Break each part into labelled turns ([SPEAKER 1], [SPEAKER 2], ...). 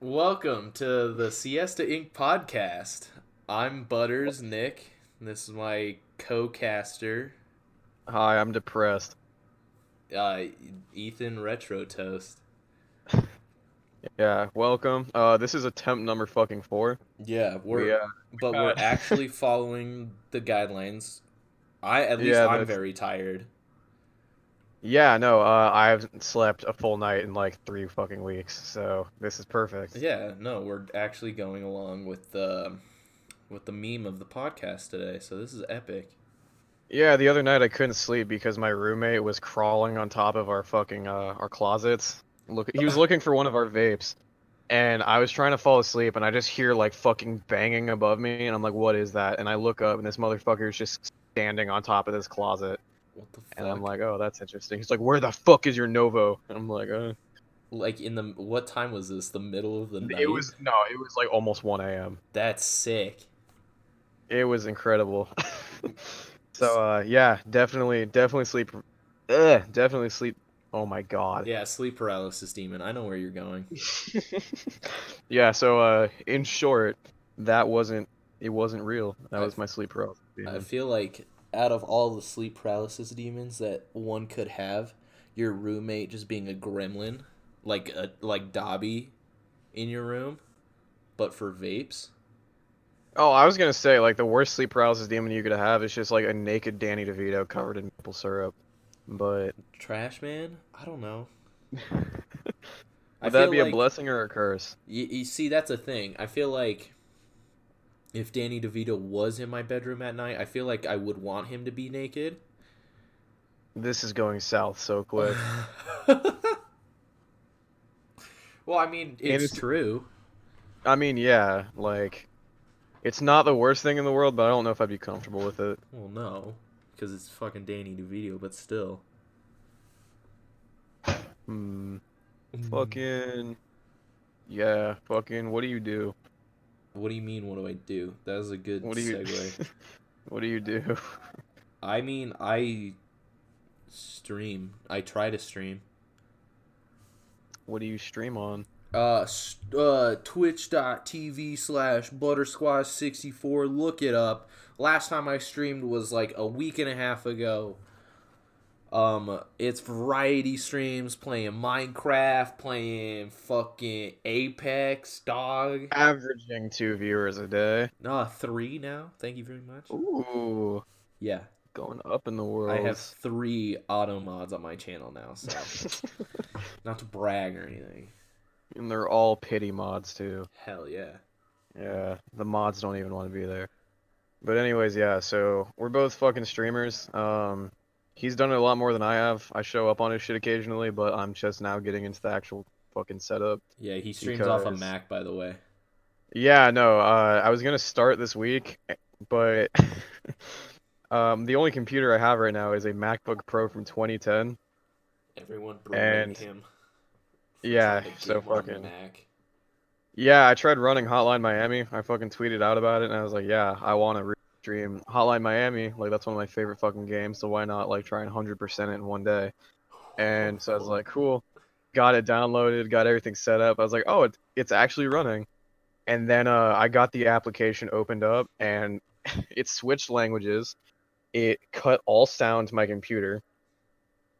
[SPEAKER 1] Welcome to the Siesta Inc. podcast. I'm Butters Nick. This is my co-caster,
[SPEAKER 2] Hi, I'm depressed.
[SPEAKER 1] uh, Ethan Retro Toast.
[SPEAKER 2] Yeah, welcome. Uh, this is attempt number fucking four.
[SPEAKER 1] Yeah, we're
[SPEAKER 2] We, uh,
[SPEAKER 1] but we're actually following the guidelines. I at least
[SPEAKER 2] Yeah,
[SPEAKER 1] I'm
[SPEAKER 2] that's-
[SPEAKER 1] very tired.
[SPEAKER 2] Yeah, no, uh, I haven't slept a full night in like three fucking weeks, so this is perfect.
[SPEAKER 1] Yeah, no, we're actually going along with the with the meme of the podcast today. So this is epic.
[SPEAKER 2] Yeah, the other night I couldn't sleep because my roommate was crawling on top of our fucking uh our closets. Look, he was looking for one of our vapes, and I was trying to fall asleep, and I just hear like fucking banging above me, and I'm like, what is that? And I look up, and this motherfucker is just standing on top of this closet,
[SPEAKER 1] What the fuck?
[SPEAKER 2] and I'm like, oh, that's interesting. He's like, where the fuck is your Novo? And I'm like, uh.
[SPEAKER 1] like in the what time was this? The middle of the night.
[SPEAKER 2] It was no, it was like almost 1 a.m.
[SPEAKER 1] That's sick.
[SPEAKER 2] It was incredible. so uh, yeah, definitely, definitely sleep. Ugh, definitely sleep. Oh my god.
[SPEAKER 1] Yeah, sleep paralysis demon. I know where you're going.
[SPEAKER 2] yeah. So uh, in short, that wasn't. It wasn't real. That was my sleep paralysis.
[SPEAKER 1] I feel like out of all the sleep paralysis demons that one could have, your roommate just being a gremlin, like a like Dobby, in your room, but for vapes.
[SPEAKER 2] Oh, I was gonna say like the worst sleep paralysis demon you could have is just like a naked Danny DeVito covered in maple syrup. But
[SPEAKER 1] Trash man? I don't know. I
[SPEAKER 2] would that be a blessing or a curse?
[SPEAKER 1] You, you see, that's a thing. I feel like if Danny DeVito was in my bedroom at night, I feel like I would want him to be naked.
[SPEAKER 2] This is going south so quick.
[SPEAKER 1] well, I mean, it's
[SPEAKER 2] it's-
[SPEAKER 1] true.
[SPEAKER 2] I mean, yeah, like it's not the worst thing in the world, but I don't know if I'd be comfortable with it.
[SPEAKER 1] Well, no, because it's fucking Danny DeVito, but still.
[SPEAKER 2] Hmm. Fucking. Yeah. Fucking. What do you do?
[SPEAKER 1] What do you mean? What do I do? That is a good
[SPEAKER 2] What do you?
[SPEAKER 1] segue.
[SPEAKER 2] what do you do?
[SPEAKER 1] I mean, I stream. I try to stream.
[SPEAKER 2] What do you stream on?
[SPEAKER 1] Uh, uh, twitch.tv slash buttersquash64. Look it up. Last time I streamed was like a week and a half ago. Um, it's variety streams, playing Minecraft, playing fucking Apex, dog.
[SPEAKER 2] Averaging two viewers a day.
[SPEAKER 1] No, three now. Thank you very much.
[SPEAKER 2] Ooh.
[SPEAKER 1] Yeah,
[SPEAKER 2] Going up in the world.
[SPEAKER 1] I have three auto mods on my channel now, so not to brag or anything.
[SPEAKER 2] and they're all pity mods too.
[SPEAKER 1] Hell yeah.
[SPEAKER 2] Yeah, the mods don't even want to be there. But anyways, yeah, so we're both fucking streamers. Um he's done it a lot more than I have. I show up on his shit occasionally, but I'm just now getting into the actual fucking setup.
[SPEAKER 1] Yeah, he streams off a Mac, by the way.
[SPEAKER 2] Yeah, no, uh I was going to start this week, but um the only computer I have right now is a MacBook Pro from 2010.
[SPEAKER 1] Everyone
[SPEAKER 2] And-
[SPEAKER 1] and him.
[SPEAKER 2] yeah,
[SPEAKER 1] trying
[SPEAKER 2] so
[SPEAKER 1] game on the
[SPEAKER 2] fucking-
[SPEAKER 1] Mac.
[SPEAKER 2] Yeah, I tried running Hotline Miami. I fucking tweeted out about it and I was like, yeah, I want to stream Hotline Miami. Like that's one of my favorite fucking games, so why not like try and 100% it in one day? And so I was like, cool. Got it downloaded, got everything set up. I was like, oh, it, it's actually running. And then uh, I got the application opened up and it switched languages. It cut all sound to my computer.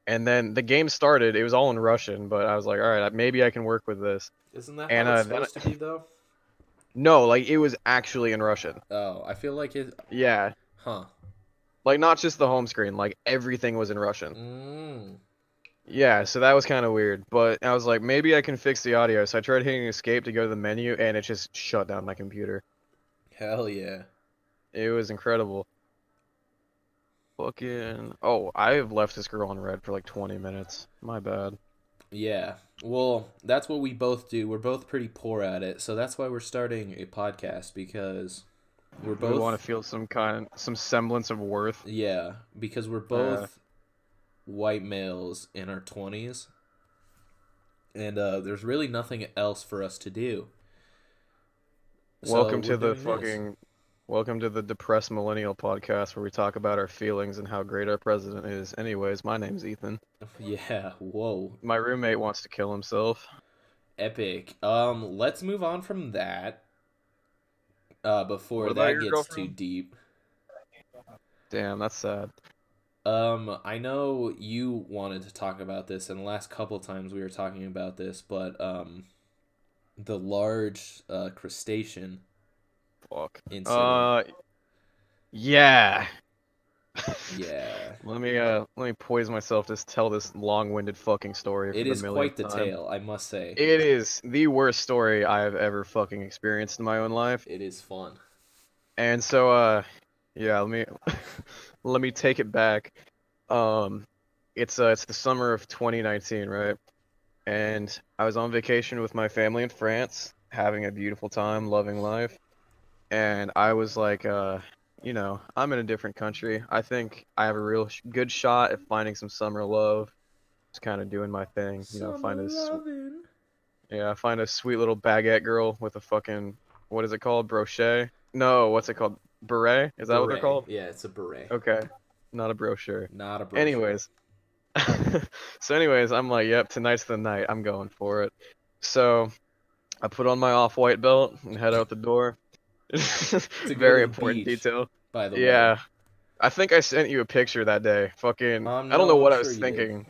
[SPEAKER 2] And then the game started. It was all in Russian, but I was like, all right, maybe I can work with this.
[SPEAKER 1] Isn't that
[SPEAKER 2] and,
[SPEAKER 1] how it's
[SPEAKER 2] uh,
[SPEAKER 1] supposed to be though?
[SPEAKER 2] No, like it was actually in Russian.
[SPEAKER 1] Oh, I feel like it.
[SPEAKER 2] Yeah,
[SPEAKER 1] Huh.
[SPEAKER 2] like not just the home screen, like everything was in Russian.
[SPEAKER 1] Mm.
[SPEAKER 2] Yeah, so that was kind of weird, but I was like, maybe I can fix the audio. So I tried hitting escape to go to the menu, and it just shut down my computer.
[SPEAKER 1] Hell yeah.
[SPEAKER 2] It was incredible. Fucking. Oh, I have left this girl on red for like 20 minutes. My bad.
[SPEAKER 1] Yeah. Well, that's what we both do. We're both pretty poor at it, so that's why we're starting a podcast because we're
[SPEAKER 2] We
[SPEAKER 1] both
[SPEAKER 2] want to feel some kind, of some semblance of worth.
[SPEAKER 1] Yeah, because we're both white males in our 20s. And uh, there's really nothing else for us to do. So
[SPEAKER 2] welcome to the fucking. Welcome to the Depressed Millennial podcast where we talk about our feelings and how great our president is. Anyways, my name's Ethan.
[SPEAKER 1] Yeah, whoa.
[SPEAKER 2] My roommate wants to kill himself.
[SPEAKER 1] epic. Um, let's move on from that. Uh, before that gets too deep.
[SPEAKER 2] Damn, that's sad.
[SPEAKER 1] Um, I know you wanted to talk about this, and the last couple times we were talking about this, but um, the large uh, crustacean
[SPEAKER 2] Fuck.
[SPEAKER 1] incident.
[SPEAKER 2] Uh, yeah.
[SPEAKER 1] yeah,
[SPEAKER 2] Let me uh let me poise myself to tell this long-winded fucking story. For
[SPEAKER 1] it
[SPEAKER 2] the
[SPEAKER 1] is quite the
[SPEAKER 2] time.
[SPEAKER 1] tale, I must say.
[SPEAKER 2] It is the worst story I have ever fucking experienced in my own life.
[SPEAKER 1] it is fun.
[SPEAKER 2] And so uh yeah, let me let me take it back. Um it's uh it's the summer of 2019, right? And I was on vacation with my family in France, having a beautiful time, loving life. And I was like uh you know, I'm in a different country. I think I have a real sh- good shot at finding some summer love. Just kind of doing my thing, you know, find a sw- yeah, find a sweet little baguette girl with a fucking what is it called? Brochet? No, what's it called? Beret? Is that what they're called?
[SPEAKER 1] Yeah, it's a beret.
[SPEAKER 2] Okay. Not a brochure.
[SPEAKER 1] Not a brochure.
[SPEAKER 2] Anyways. so anyways, I'm like, yep, tonight's the night. I'm going for it. So I put on my off-white belt and head out the door.
[SPEAKER 1] Go a
[SPEAKER 2] Very important
[SPEAKER 1] beach,
[SPEAKER 2] detail.
[SPEAKER 1] by the way.
[SPEAKER 2] Yeah. I think I sent you a picture that day. Fucking
[SPEAKER 1] Um,
[SPEAKER 2] I don't know what
[SPEAKER 1] I'm
[SPEAKER 2] I was
[SPEAKER 1] sure
[SPEAKER 2] thinking.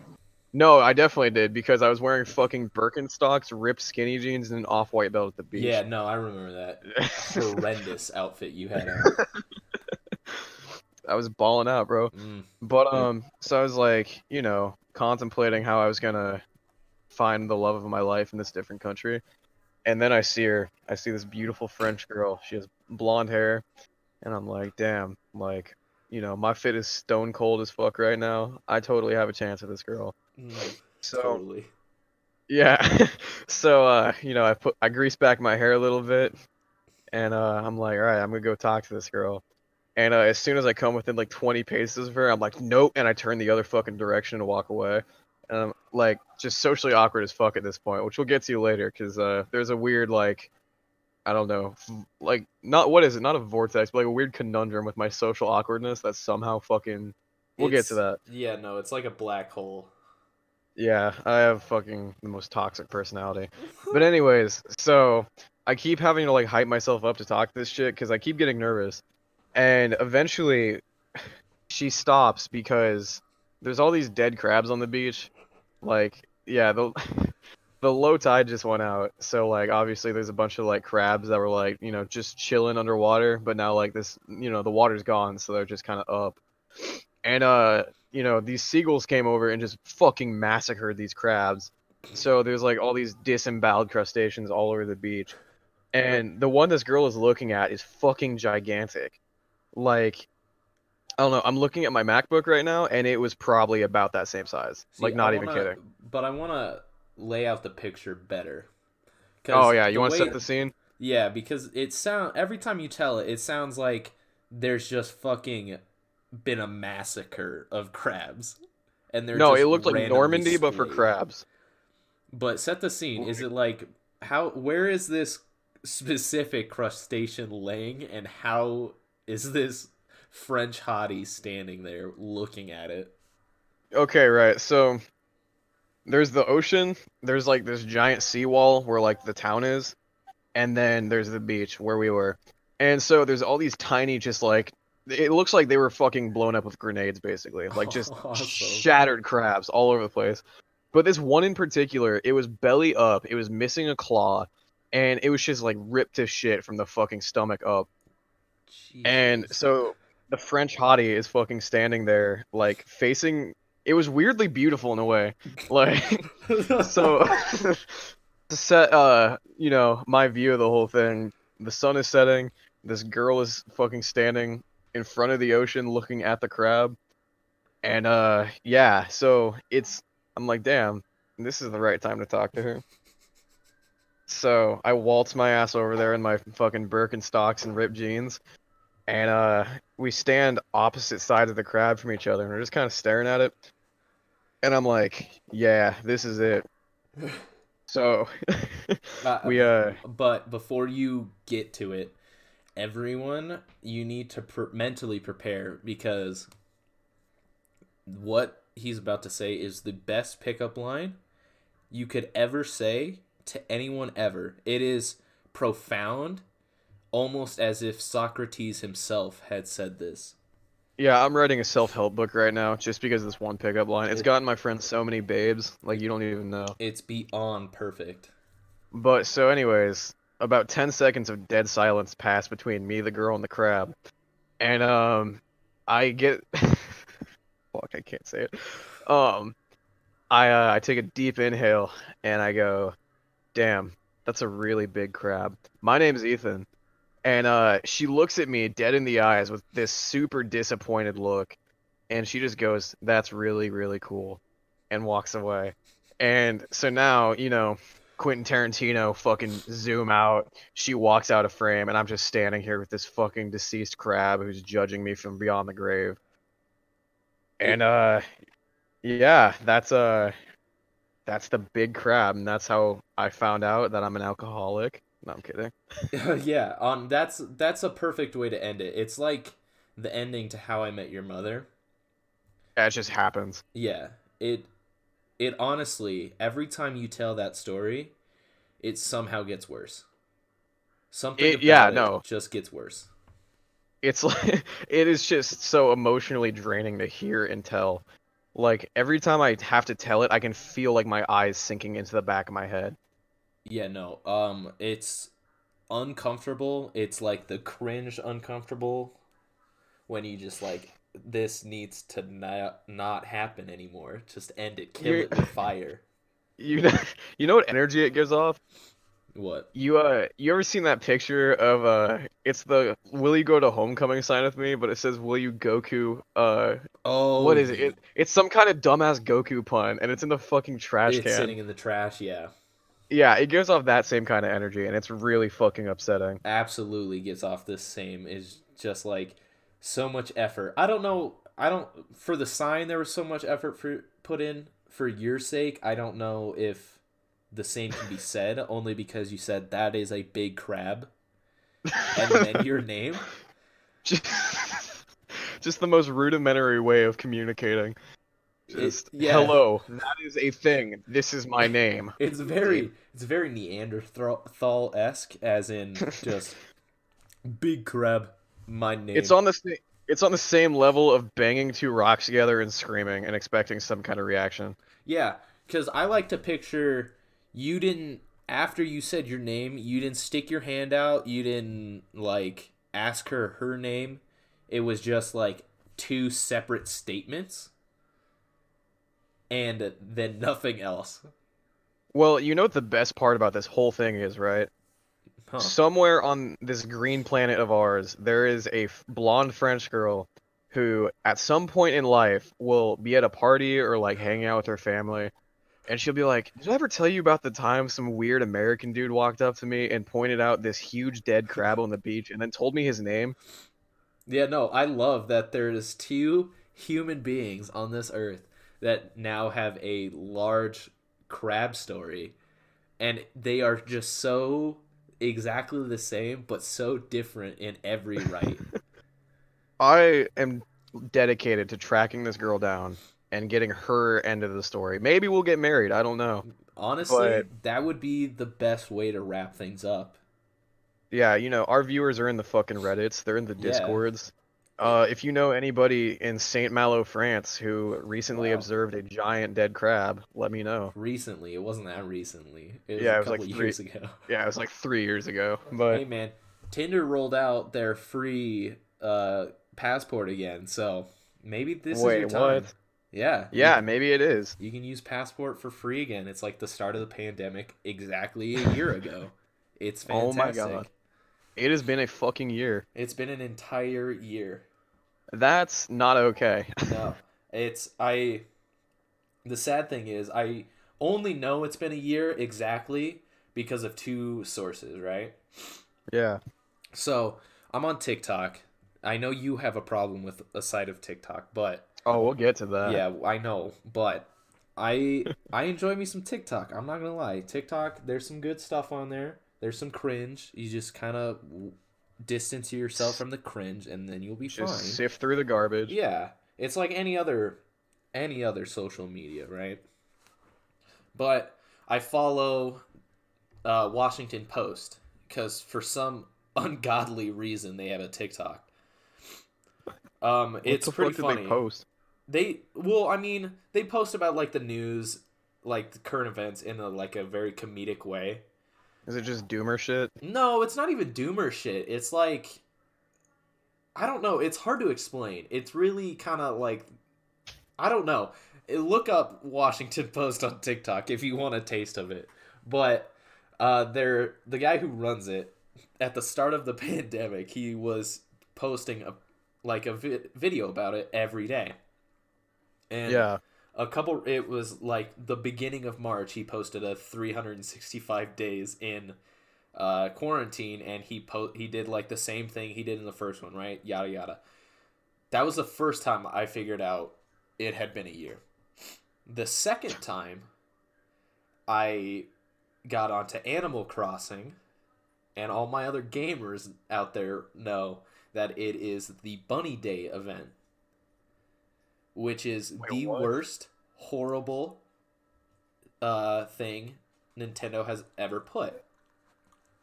[SPEAKER 2] No, I definitely did because I was wearing fucking Birkenstocks, ripped skinny jeans, and an off-white belt at the beach.
[SPEAKER 1] Yeah, no, I remember that horrendous outfit you had on.
[SPEAKER 2] I was balling out, bro.
[SPEAKER 1] Mm.
[SPEAKER 2] But um, so I was like, you know, contemplating how I was gonna find the love of my life in this different country, and then I see her. I see this beautiful French girl. She has blonde hair, and I'm like, damn, like, you know, my fit is stone cold as fuck right now. I totally have a chance with this girl.
[SPEAKER 1] Mm,
[SPEAKER 2] So
[SPEAKER 1] totally.
[SPEAKER 2] yeah, so uh, you know, I put I grease back my hair a little bit, and uh, I'm like, all right, I'm gonna go talk to this girl. And uh, as soon as I come within like 20 paces of her, I'm like, nope, and I turn the other fucking direction and walk away. And I'm like, just socially awkward as fuck at this point, which we'll get to later, because uh, there's a weird like, I don't know, like not what is it? Not a vortex, but like a weird conundrum with my social awkwardness that somehow fucking. We'll get to that.
[SPEAKER 1] Yeah, no, it's like a black hole.
[SPEAKER 2] Yeah, I have fucking the most toxic personality. But anyways, so I keep having to like hype myself up to talk this shit because I keep getting nervous, and eventually she stops because there's all these dead crabs on the beach. Like, yeah, the the low tide just went out, so like obviously there's a bunch of like crabs that were like you know just chilling underwater, but now like this you know the water's gone, so they're just kind of up, and uh you know these seagulls came over and just fucking massacred these crabs. So there's like all these disemboweled crustaceans all over the beach. And the one this girl is looking at is fucking gigantic. Like I don't know, I'm looking at my MacBook right now and it was probably about that same size.
[SPEAKER 1] See,
[SPEAKER 2] like not even
[SPEAKER 1] wanna-
[SPEAKER 2] kidding.
[SPEAKER 1] But I want to lay out the picture better.
[SPEAKER 2] Oh yeah, you want to set the scene?
[SPEAKER 1] Yeah, because it sound every time you tell it, it sounds like there's just fucking been a massacre of crabs, and they're
[SPEAKER 2] No, it looked like Normandy but for crabs.
[SPEAKER 1] But set the scene. Is it like how? Where is this specific crustacean laying, and how is this French hottie standing there looking at it?
[SPEAKER 2] Okay, right. So there's the ocean, there's like this giant seawall where like the town is, and then there's the beach where we were. And so there's all these tiny just like it looks like they were fucking blown up with grenades basically. Like just
[SPEAKER 1] Awesome.
[SPEAKER 2] shattered crabs all over the place. But this one in particular, it was belly up, it was missing a claw, and it was just like ripped to shit from the fucking stomach up. And so the French hottie is fucking standing there, like facing. It was weirdly beautiful in a way, like so. to set, uh, you know, my view of the whole thing. The sun is setting. This girl is fucking standing in front of the ocean, looking at the crab, and uh, yeah. So it's. I'm like, damn, this is the right time to talk to her. So I waltz my ass over there in my fucking Birkenstocks and ripped jeans, and uh, we stand opposite sides of the crab from each other, and we're just kind of staring at it. And I'm like, yeah, this is it. So we uh,
[SPEAKER 1] But before you get to it, everyone, you need to pr- mentally prepare because what he's about to say is the best pickup line you could ever say to anyone ever. It is profound, almost as if Socrates himself had said this.
[SPEAKER 2] Yeah, I'm writing a self-help book right now just because of this one pickup line. It's gotten my friends so many babes, like you don't even know.
[SPEAKER 1] It's beyond perfect.
[SPEAKER 2] But so anyways, about 10 seconds of dead silence pass between me, the girl, and the crab. And um I get fuck, I can't say it. Um I uh, I take a deep inhale and I go, "Damn, that's a really big crab." My name's Ethan. And uh she looks at me dead in the eyes with this super disappointed look and she just goes, "That's really really cool." and walks away. And so now, you know, Quentin Tarantino fucking zoom out. She walks out of frame, and I'm just standing here with this fucking deceased crab who's judging me from beyond the grave. And uh, yeah, that's uh, that's the big crab, and that's how I found out that I'm an alcoholic. No, I'm kidding.
[SPEAKER 1] yeah, um, that's that's a perfect way to end it. It's like the ending to How I Met Your Mother.
[SPEAKER 2] Yeah, it just happens.
[SPEAKER 1] Yeah, it it honestly every time you tell that story, it somehow gets worse. Something
[SPEAKER 2] It- yeah, no.
[SPEAKER 1] just gets worse.
[SPEAKER 2] It's like it is just so emotionally draining to hear and tell. Like every time I have to tell it, I can feel like my eyes sinking into the back of my head.
[SPEAKER 1] Yeah, no. Um, it's uncomfortable. It's like the cringe uncomfortable when you just like this needs to not not happen anymore. Just end it. Kill
[SPEAKER 2] You're-
[SPEAKER 1] it with fire.
[SPEAKER 2] You know, you know what energy it gives off?
[SPEAKER 1] What?
[SPEAKER 2] You uh, you ever seen that picture of uh, it's the "Will you go to homecoming?" sign with me, but it says "Will you Goku?" Uh,
[SPEAKER 1] Oh,
[SPEAKER 2] what is it? it? It's some kind of dumbass Goku pun, and it's in the fucking trash can.
[SPEAKER 1] It's
[SPEAKER 2] can.
[SPEAKER 1] sitting in the trash. Yeah,
[SPEAKER 2] Yeah, it gives off that same kind of energy, and it's really fucking upsetting.
[SPEAKER 1] absolutely gets off this same. Is just like so much effort. I don't know. I don't for the sign there was so much effort for put in for your sake. I don't know if the same can be said only because you said that is a big crab and then your name.
[SPEAKER 2] Just, just the most rudimentary way of communicating.
[SPEAKER 1] It- yeah.
[SPEAKER 2] hello, that is a thing. This is my name.
[SPEAKER 1] It's very it's very Neanderthal esque, as in just big crab. My name.
[SPEAKER 2] It's on the same. it's on the same level of banging two rocks together and screaming and expecting some kind of reaction.
[SPEAKER 1] Yeah, because I like to picture you didn't after you said your name, you didn't stick your hand out, you didn't like ask her her name. It was just like two separate statements, and then nothing else.
[SPEAKER 2] Well, you know what the best part about this whole thing is, right?
[SPEAKER 1] Huh.
[SPEAKER 2] Somewhere on this green planet of ours, there is a f- blonde French girl who, at some point in life, will be at a party or like hanging out with her family, and she'll be like, "Did I ever tell you about the time some weird American dude walked up to me and pointed out this huge dead crab on the beach, and then told me his name?"
[SPEAKER 1] Yeah, no, I love that there's two human beings on this earth that now have a large crab story, and they are just so exactly the same, but so different in every right.
[SPEAKER 2] I am dedicated to tracking this girl down and getting her end of the story. Maybe we'll get married. I don't know.
[SPEAKER 1] Honestly,
[SPEAKER 2] But-
[SPEAKER 1] that would be the best way to wrap things up.
[SPEAKER 2] Yeah, you know, our viewers are in the fucking Reddits. They're in the
[SPEAKER 1] Yeah.
[SPEAKER 2] Uh, if you know anybody in Saint Malo, France, who recently
[SPEAKER 1] Wow.
[SPEAKER 2] observed a giant dead crab, let me know.
[SPEAKER 1] Recently, it wasn't that recently. It was
[SPEAKER 2] Yeah,
[SPEAKER 1] a
[SPEAKER 2] it was like three-
[SPEAKER 1] years ago.
[SPEAKER 2] Yeah, it was like three years ago. But hey
[SPEAKER 1] man, Tinder rolled out their free uh, passport again, so maybe this is your time.
[SPEAKER 2] what?
[SPEAKER 1] Yeah.
[SPEAKER 2] yeah,
[SPEAKER 1] can-
[SPEAKER 2] maybe it is.
[SPEAKER 1] You can use passport for free again. It's like the start of the pandemic exactly a year ago. It's
[SPEAKER 2] Oh my God. It has been a fucking year.
[SPEAKER 1] It's been an entire year.
[SPEAKER 2] That's not okay.
[SPEAKER 1] No. It's I the sad thing is I only know it's been a year exactly because of two sources, right?
[SPEAKER 2] yeah.
[SPEAKER 1] So, I'm on TikTok. I know you have a problem with a side of TikTok, but
[SPEAKER 2] Oh, we'll get to that.
[SPEAKER 1] yeah, I know, but I I enjoy me some TikTok. I'm not gonna lie. TikTok, there's some good stuff on there. There's some cringe. You just kind of distance yourself from the cringe, and then you'll be
[SPEAKER 2] Just
[SPEAKER 1] fine.
[SPEAKER 2] sift through the garbage.
[SPEAKER 1] Yeah, it's like any other any other social media, right? But I follow uh, Washington Post because for some ungodly reason they have a TikTok. Um,
[SPEAKER 2] What
[SPEAKER 1] it's pretty funny.
[SPEAKER 2] they post?
[SPEAKER 1] They well, I mean, they post about like the news, like the current events in a like a very comedic way.
[SPEAKER 2] Is it just doomer shit?
[SPEAKER 1] No, it's not even doomer shit. It's like I don't know. It's hard to explain. It's really kind of like I don't know. Eh, Look up Washington Post on TikTok if you want a taste of it. But uh, they're the guy who runs it at the start of the pandemic. He was posting a like a vi- video about it every day. And
[SPEAKER 2] Yeah.
[SPEAKER 1] A couple it was like the beginning of march he posted a 365 days in uh quarantine and he po- he did like the same thing he did in the first one right? Yada yada. That was the first time i figured out it had been a year. The second time i got onto animal crossing and all my other gamers out there know that it is the bunny day event which is
[SPEAKER 2] Wait,
[SPEAKER 1] the
[SPEAKER 2] what?
[SPEAKER 1] worst horrible uh thing Nintendo has ever put.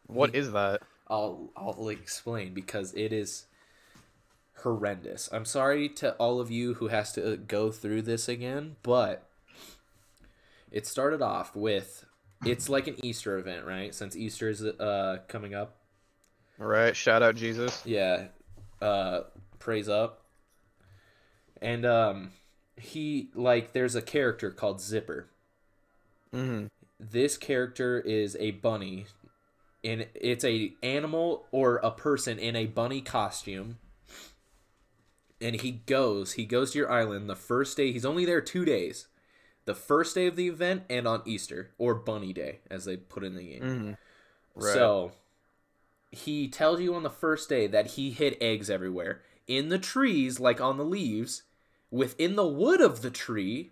[SPEAKER 2] What is that?
[SPEAKER 1] I'll I'll explain because it is horrendous. I'm sorry to all of you who has to go through this again, but it started off with it's like an Easter event, right? Since Easter is uh coming up.
[SPEAKER 2] All right. Shout out Jesus.
[SPEAKER 1] Yeah. Uh praise up. And um he like there's a character called Zipper.
[SPEAKER 2] hmm
[SPEAKER 1] This character is a bunny and it's a animal or a person in a bunny costume. And he goes, he goes to your island the first day. He's only there 2 days. The first day of the event and on Easter or Bunny Day as they put in the game.
[SPEAKER 2] hmm Right.
[SPEAKER 1] So he tells you on the first day that he hid eggs everywhere in the trees, like on the leaves, within the wood of the tree,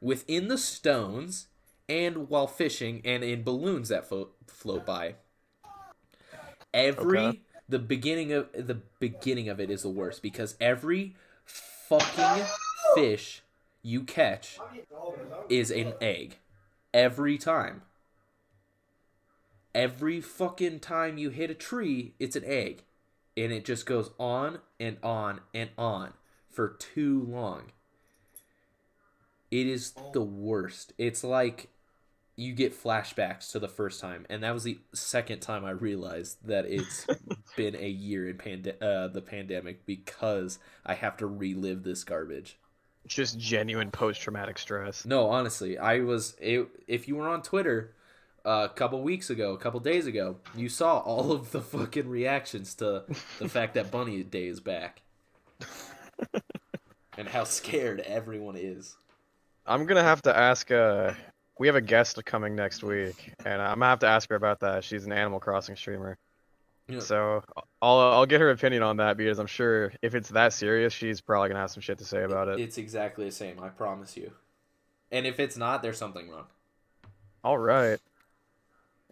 [SPEAKER 1] within the stones, and while fishing, and in balloons that fo- float by. Every
[SPEAKER 2] Okay.
[SPEAKER 1] the beginning of the beginning of it is the worst because every fucking fish you catch is an egg every time. Every fucking time you hit a tree, it's an egg. And it just goes on and on and on for too long. It is the worst. It's like you get flashbacks to the first time, and that was the second time I realized that it's been a year in pande- uh, the pandemic because I have to relive this garbage.
[SPEAKER 2] Just genuine post-traumatic stress.
[SPEAKER 1] No, honestly, I was. It, if you were on Twitter uh, a couple weeks ago, a couple days ago, you saw all of the fucking reactions to the fact that Bunny Day is back, and how scared everyone is.
[SPEAKER 2] I'm gonna have to ask. Uh, we have a guest coming next week, and I'm gonna have to ask her about that. She's an Animal Crossing streamer,
[SPEAKER 1] Yeah.
[SPEAKER 2] so I'll I'll get her opinion on that because I'm sure if it's that serious, she's probably gonna have some shit to say about it.
[SPEAKER 1] It's exactly the same. I promise you. And if it's not, there's something wrong.
[SPEAKER 2] All right.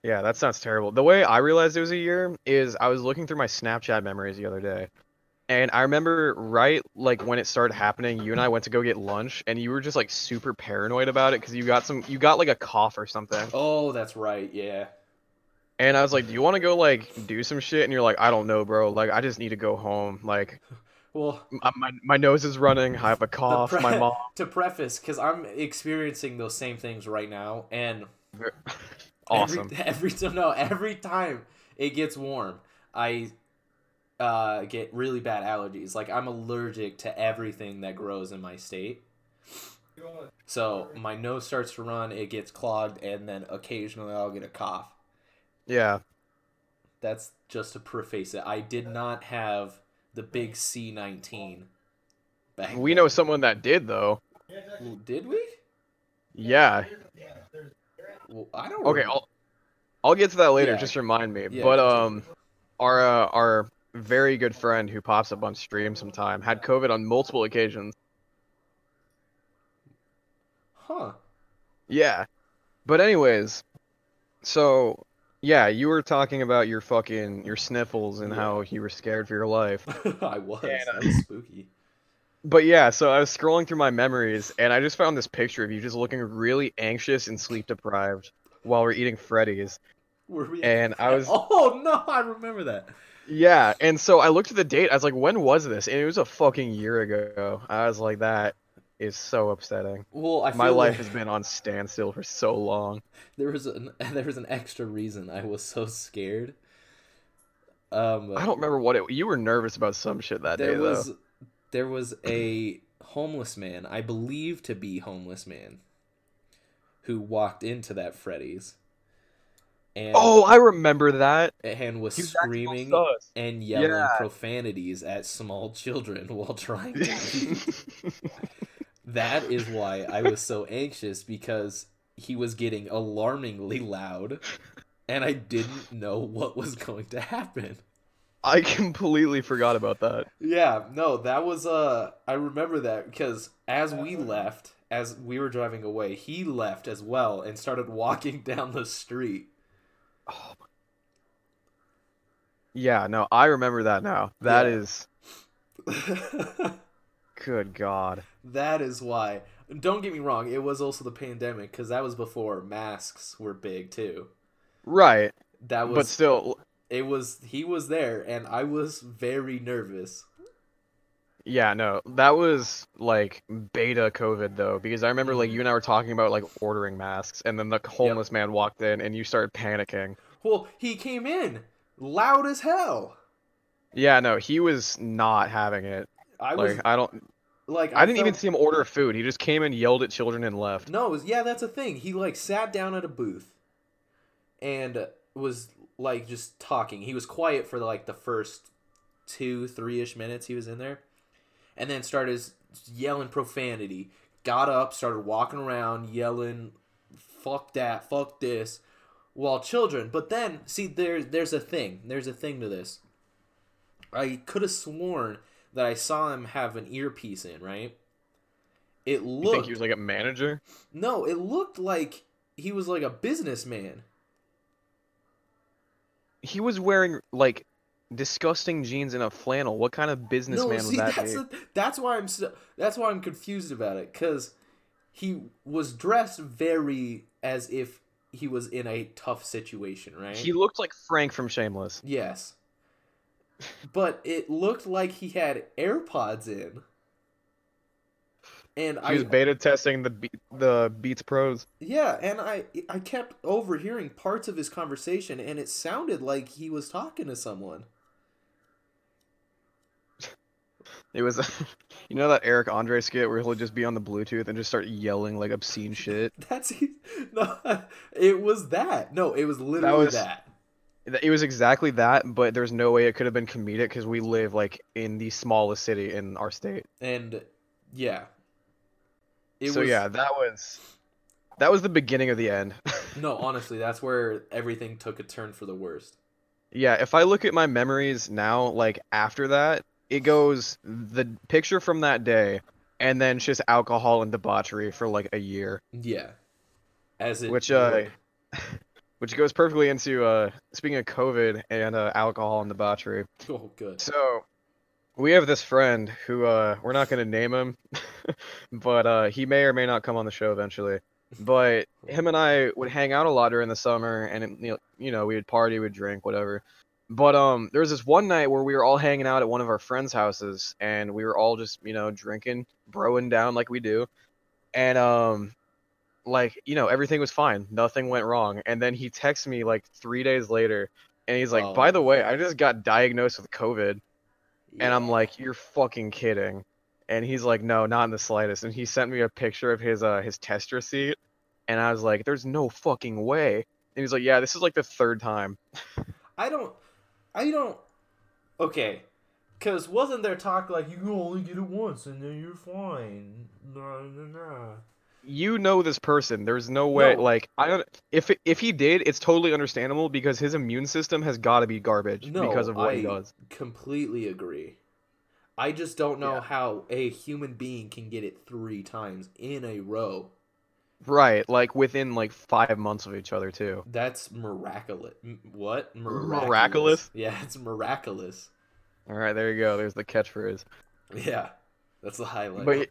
[SPEAKER 2] Yeah, that sounds terrible. The way I realized it was a year is I was looking through my Snapchat memories the other day. And I remember right like when it started happening, you and I went to go get lunch and you were just like super paranoid about it cuz you got some you got like a cough or something.
[SPEAKER 1] Oh, that's right. Yeah.
[SPEAKER 2] And I was like, "Do you want to go like do some shit?" And you're like, "I don't know, bro. Like I just need to go home. Like
[SPEAKER 1] Well,
[SPEAKER 2] my my, my nose is running. I have a cough.
[SPEAKER 1] pre-
[SPEAKER 2] My mom
[SPEAKER 1] to preface, because I'm experiencing those same things right now, and
[SPEAKER 2] awesome.
[SPEAKER 1] Every, every time, no, every time it gets warm, I uh, get really bad allergies. Like I'm allergic to everything that grows in my state. So my nose starts to run, it gets clogged, and then occasionally I'll get a cough.
[SPEAKER 2] Yeah.
[SPEAKER 1] That's just to preface it. I did not have the big C19 back.
[SPEAKER 2] We know someone that did though.
[SPEAKER 1] then. Did we?
[SPEAKER 2] Yeah.
[SPEAKER 1] Well, I don't.
[SPEAKER 2] Okay,
[SPEAKER 1] remember.
[SPEAKER 2] I'll I'll get to that later.
[SPEAKER 1] Yeah.
[SPEAKER 2] Just remind me.
[SPEAKER 1] Yeah,
[SPEAKER 2] but um, our uh, our very good friend who pops up on stream sometime had COVID on multiple occasions.
[SPEAKER 1] Huh.
[SPEAKER 2] Yeah. But anyways, so yeah, you were talking about your fucking your sniffles and
[SPEAKER 1] Yeah.
[SPEAKER 2] how you were scared for your life.
[SPEAKER 1] I was.
[SPEAKER 2] No.
[SPEAKER 1] That uh, was spooky.
[SPEAKER 2] But yeah, so I was scrolling through my memories and I just found this picture of you just looking really anxious and sleep deprived while we're eating Freddy's.
[SPEAKER 1] Were we
[SPEAKER 2] And I was-
[SPEAKER 1] Oh no, I remember that.
[SPEAKER 2] Yeah, and so I looked at the date. I was like, when was this? And it was a fucking year ago. I was like, that is so upsetting.
[SPEAKER 1] Well, I feel
[SPEAKER 2] My life
[SPEAKER 1] like
[SPEAKER 2] has been on standstill for so long.
[SPEAKER 1] there was an there was an extra reason I was so scared. Um,
[SPEAKER 2] I don't remember what it. You were nervous about some shit that
[SPEAKER 1] there
[SPEAKER 2] day
[SPEAKER 1] was
[SPEAKER 2] though.
[SPEAKER 1] there was a homeless man, I believe to be homeless man, who walked into that Freddy's, and
[SPEAKER 2] Oh, I remember that.
[SPEAKER 1] and was
[SPEAKER 2] He was acting all
[SPEAKER 1] screaming and yelling
[SPEAKER 2] Yeah.
[SPEAKER 1] profanities at small children while trying to leave. that is why I was so anxious because he was getting alarmingly loud and I didn't know what was going to happen.
[SPEAKER 2] I completely forgot about that.
[SPEAKER 1] Yeah, no, that was uh I remember that because as we left, as we were driving away, he left as well and started walking down the street.
[SPEAKER 2] Yeah, no, I remember that now. That
[SPEAKER 1] Yeah.
[SPEAKER 2] is good God.
[SPEAKER 1] that is why. Don't get me wrong, it was also the pandemic because that was before masks were big too.
[SPEAKER 2] Right,
[SPEAKER 1] That was
[SPEAKER 2] but still,
[SPEAKER 1] it was he was there and I was very nervous.
[SPEAKER 2] Yeah, no, that was like beta COVID though, because I remember like
[SPEAKER 1] Mhm.
[SPEAKER 2] you and I were talking about like ordering masks, and then the homeless man walked in, and you started panicking.
[SPEAKER 1] Well, he came in loud as hell.
[SPEAKER 2] Yeah, no, he was not having it.
[SPEAKER 1] I
[SPEAKER 2] Like
[SPEAKER 1] was
[SPEAKER 2] I don't,
[SPEAKER 1] like
[SPEAKER 2] I didn't even see him order food. He just came and yelled at children and left.
[SPEAKER 1] No, it was, yeah, that's a thing. He like sat down at a booth and was like just talking. He was quiet for like the first two, three ish minutes he was in there, and then started yelling profanity. Got up, started walking around, yelling, "Fuck that, fuck this," while children. But then, see, there's there's a thing. There's a thing to this. I could have sworn that I saw him have an earpiece in, right? It
[SPEAKER 2] You
[SPEAKER 1] looked
[SPEAKER 2] think he was like a manager?
[SPEAKER 1] no, it looked like he was like a businessman.
[SPEAKER 2] He was wearing like disgusting jeans and a flannel. What kind of businessman
[SPEAKER 1] no, see,
[SPEAKER 2] would that
[SPEAKER 1] that's
[SPEAKER 2] be?
[SPEAKER 1] the, that's why I'm so, that's why I'm confused about it because he was dressed very as if he was in a tough situation, right?
[SPEAKER 2] He looked like Frank from Shameless.
[SPEAKER 1] yes, but it looked like he had AirPods in, and
[SPEAKER 2] He
[SPEAKER 1] I
[SPEAKER 2] was beta testing the Be- the Beats Pros.
[SPEAKER 1] yeah, and I I kept overhearing parts of his conversation, and it sounded like he was talking to someone.
[SPEAKER 2] It was, you know that Eric Andre skit where he'll just be on the Bluetooth and just start yelling like obscene shit.
[SPEAKER 1] That's no, it was that. No, it was literally
[SPEAKER 2] was-
[SPEAKER 1] that.
[SPEAKER 2] It was exactly that, but there's no way it could have been comedic because we live like in the smallest city in our state.
[SPEAKER 1] And yeah, it
[SPEAKER 2] so
[SPEAKER 1] was,
[SPEAKER 2] yeah, that was that was the beginning of the end.
[SPEAKER 1] No, honestly, that's where everything took a turn for the worst.
[SPEAKER 2] Yeah, if I look at my memories now, like after that, it goes the picture from that day, and then just alcohol and debauchery for like a year,
[SPEAKER 1] Yeah, as it
[SPEAKER 2] which uh, which goes perfectly into uh, speaking of COVID and uh, alcohol and debauchery.
[SPEAKER 1] oh good.
[SPEAKER 2] So we have this friend who uh, we're not gonna name him, but uh, he may or may not come on the show eventually. But him and I would hang out a lot during the summer, and it, you know we would party, we'd drink, whatever. But um, there was this one night where we were all hanging out at one of our friends' houses, and we were all just you know drinking, broing down like we do, and um, like you know everything was fine, nothing went wrong. And then he texts me like three days later, and he's like,
[SPEAKER 1] Oh.
[SPEAKER 2] "By the way, I just got diagnosed with COVID." And I'm like, "You're fucking kidding." And he's like, "No, not in the slightest." And he sent me a picture of his uh his test receipt, and I was like, "There's no fucking way." And he's like, "Yeah, this is like the third time."
[SPEAKER 1] I don't, I don't. Okay, because wasn't there talk like you can only get it once and then you're fine? Nah, nah, nah.
[SPEAKER 2] You know this person. There's no way.
[SPEAKER 1] No.
[SPEAKER 2] Like I don't. If if he did, it's totally understandable because his immune system has got to be garbage
[SPEAKER 1] No,
[SPEAKER 2] because of what he does.
[SPEAKER 1] completely agree. I just don't know
[SPEAKER 2] Yeah.
[SPEAKER 1] how a human being can get it three times in a row.
[SPEAKER 2] Right, like within like five months of each other too.
[SPEAKER 1] That's miraculous. What?
[SPEAKER 2] Miraculous?
[SPEAKER 1] Yeah, it's miraculous.
[SPEAKER 2] All right, there you go. There's the catchphrase.
[SPEAKER 1] Yeah, that's the highlight.
[SPEAKER 2] But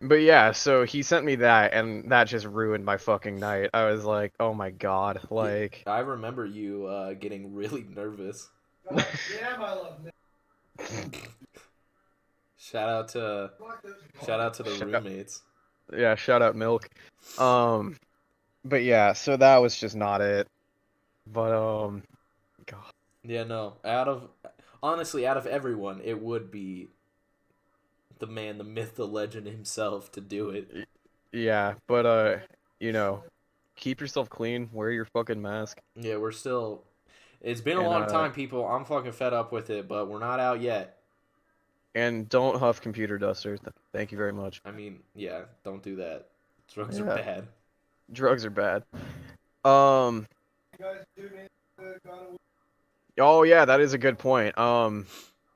[SPEAKER 2] but yeah, so he sent me that, and that just ruined my fucking night. I was like, oh my god, like.
[SPEAKER 1] I remember you uh, getting really nervous.
[SPEAKER 3] God damn, I love Nick.
[SPEAKER 1] Shout out to shout out to the
[SPEAKER 2] Shout out-
[SPEAKER 1] roommates.
[SPEAKER 2] Yeah shout out milk um but yeah so that was just not it but um god
[SPEAKER 1] Yeah, no. Out of honestly, out of everyone, it would be the man, the myth, the legend himself to do it.
[SPEAKER 2] yeah but uh you know keep yourself clean wear your fucking mask
[SPEAKER 1] Yeah, we're still. It's been a
[SPEAKER 2] And,
[SPEAKER 1] long
[SPEAKER 2] uh,
[SPEAKER 1] time, people. I'm fucking fed up with it, but we're not out yet.
[SPEAKER 2] And don't huff computer duster thank you very much
[SPEAKER 1] I mean, yeah, don't do that. Drugs are bad.
[SPEAKER 2] drugs are bad um
[SPEAKER 3] You guys tune in to God of War.
[SPEAKER 2] oh yeah that is a good point um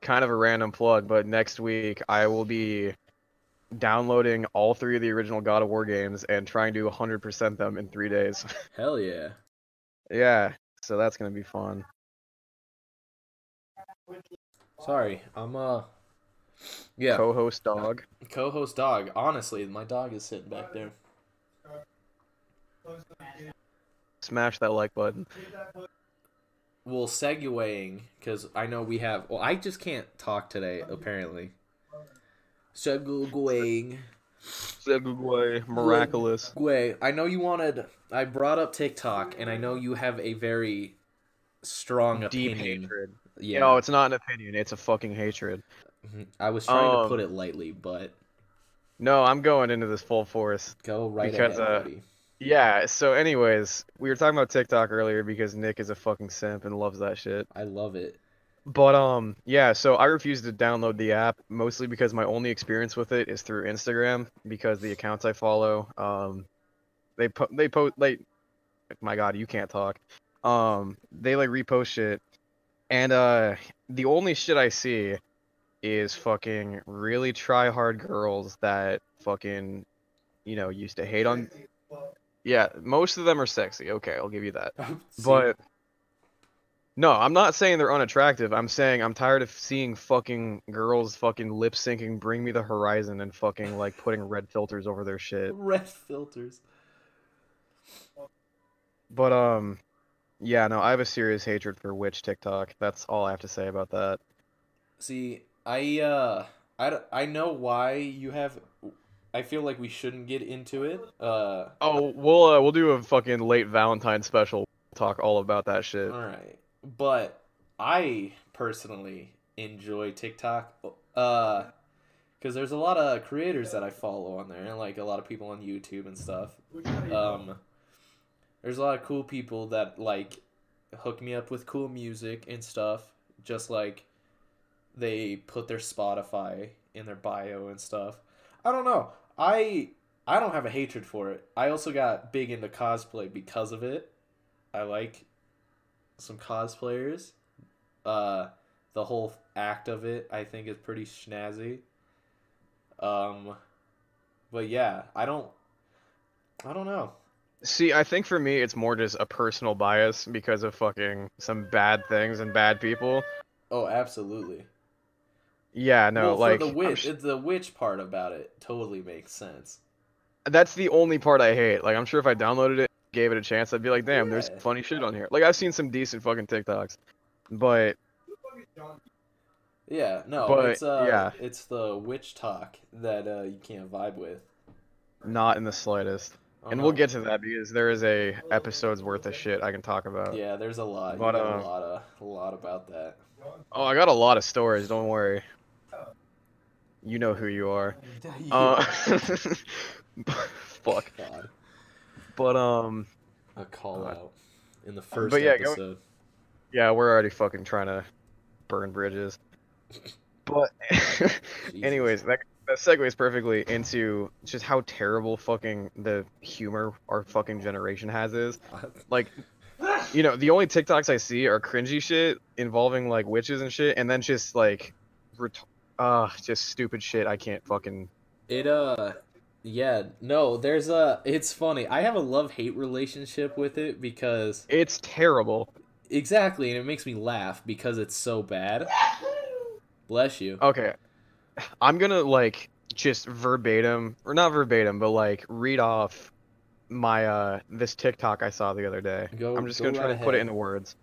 [SPEAKER 2] kind of a random plug but next week i will be downloading all three of the original god of war games and trying to 100% them in three days
[SPEAKER 1] Hell yeah.
[SPEAKER 2] Yeah, so that's gonna be fun.
[SPEAKER 1] Sorry, I'm uh. Yeah,
[SPEAKER 2] Co-host dog.
[SPEAKER 1] co-host dog. Honestly, my dog is sitting back there.
[SPEAKER 3] Close the gate.
[SPEAKER 2] Smash that like button.
[SPEAKER 3] Hit that button.
[SPEAKER 1] Well, segueing because I know we have. Well, I just can't talk today. Apparently. Segueing.
[SPEAKER 2] Segue, miraculous.
[SPEAKER 1] Gwe, I know you wanted. I brought up TikTok, and I know you have a very strong
[SPEAKER 2] Deep
[SPEAKER 1] opinion.
[SPEAKER 2] hatred.
[SPEAKER 1] Yeah,
[SPEAKER 2] No, it's not an opinion. It's a fucking hatred.
[SPEAKER 1] Mhm. I was trying to
[SPEAKER 2] Um,
[SPEAKER 1] put it lightly, but
[SPEAKER 2] No, I'm going into this full force.
[SPEAKER 1] go right
[SPEAKER 2] because,
[SPEAKER 1] ahead,
[SPEAKER 2] uh. Yeah. So, anyways, we were talking about TikTok earlier because Nick is a fucking simp and loves that shit.
[SPEAKER 1] I love it.
[SPEAKER 2] But um, yeah. So I refuse to download the app mostly because my only experience with it is through Instagram because the accounts I follow, um, they put they post like, my God, you can't talk. Um, they like repost shit, and uh, the only shit I see is fucking really try hard girls that fucking, you know, used to hate on. Yeah, most of them are sexy. Okay, I'll give you that. But no, I'm not saying they're unattractive. I'm saying I'm tired of seeing fucking girls fucking lip syncing "Bring Me the Horizon" and fucking like putting red filters over their shit.
[SPEAKER 1] red filters.
[SPEAKER 2] But um, yeah, no, I have a serious hatred for witch TikTok. That's all I have to say about that.
[SPEAKER 1] See, I uh, I, I know why you have. I feel like we shouldn't get into it. Uh,
[SPEAKER 2] Oh, we'll uh, we'll do a fucking late Valentine special. Talk all about that shit.
[SPEAKER 1] all right, but I personally enjoy TikTok. Uh, because there's a lot of creators that I follow on there, and like a lot of people on YouTube and stuff.
[SPEAKER 3] Which one are you
[SPEAKER 1] Um, there's a lot of cool people that like hook me up with cool music and stuff. Just like they put their Spotify in their bio and stuff. I don't know. I I don't have a hatred for it. I also got big into cosplay because of it. I like some cosplayers. Uh, the whole act of it, I think, is pretty snazzy. Um, but yeah, I don't. I don't know.
[SPEAKER 2] See, I think for me it's more just a personal bias because of fucking some bad things and bad people.
[SPEAKER 1] Oh, absolutely.
[SPEAKER 2] Yeah, no,
[SPEAKER 1] well,
[SPEAKER 2] like
[SPEAKER 1] for the witch,
[SPEAKER 2] sh-
[SPEAKER 1] the witch part about it totally makes sense.
[SPEAKER 2] that's the only part I hate. Like I'm sure if I downloaded it, gave it a chance, I'd be like, damn, there's funny shit on here. Like I've seen some decent fucking TikToks, but
[SPEAKER 3] Who the fuck is John?
[SPEAKER 1] Yeah, no,
[SPEAKER 2] But,
[SPEAKER 1] it's uh,
[SPEAKER 2] yeah.
[SPEAKER 1] it's the witch talk that uh you can't vibe with.
[SPEAKER 2] not in the slightest.
[SPEAKER 1] Oh,
[SPEAKER 2] and
[SPEAKER 1] no.
[SPEAKER 2] we'll get to that because there is a episode's worth of shit I can talk about.
[SPEAKER 1] Yeah, there's a lot.
[SPEAKER 2] But,
[SPEAKER 1] got
[SPEAKER 2] uh,
[SPEAKER 1] a lot of a lot about that.
[SPEAKER 2] Oh, I got a lot of stories. Don't worry. You know who you are. Uh, fuck.
[SPEAKER 1] God,
[SPEAKER 2] But um,
[SPEAKER 1] a call
[SPEAKER 2] God.
[SPEAKER 1] out in the first
[SPEAKER 2] But yeah,
[SPEAKER 1] episode.
[SPEAKER 2] yeah, we're already fucking trying to burn bridges. But anyways, that that segues perfectly into just how terrible fucking the humor our fucking generation has is. Like, you know, the only TikToks I see are cringy shit involving like witches and shit, and then just like, ret- uh, just stupid shit. I can't fucking.
[SPEAKER 1] It uh yeah, no, there's a it's funny. I have a love-hate relationship with it because
[SPEAKER 2] It's terrible.
[SPEAKER 1] exactly, and it makes me laugh because it's so bad. Bless you.
[SPEAKER 2] Okay, I'm gonna like just verbatim or not verbatim, but like read off my uh this TikTok I saw the other day.
[SPEAKER 1] Go-
[SPEAKER 2] I'm just
[SPEAKER 1] go
[SPEAKER 2] gonna try to put it into words.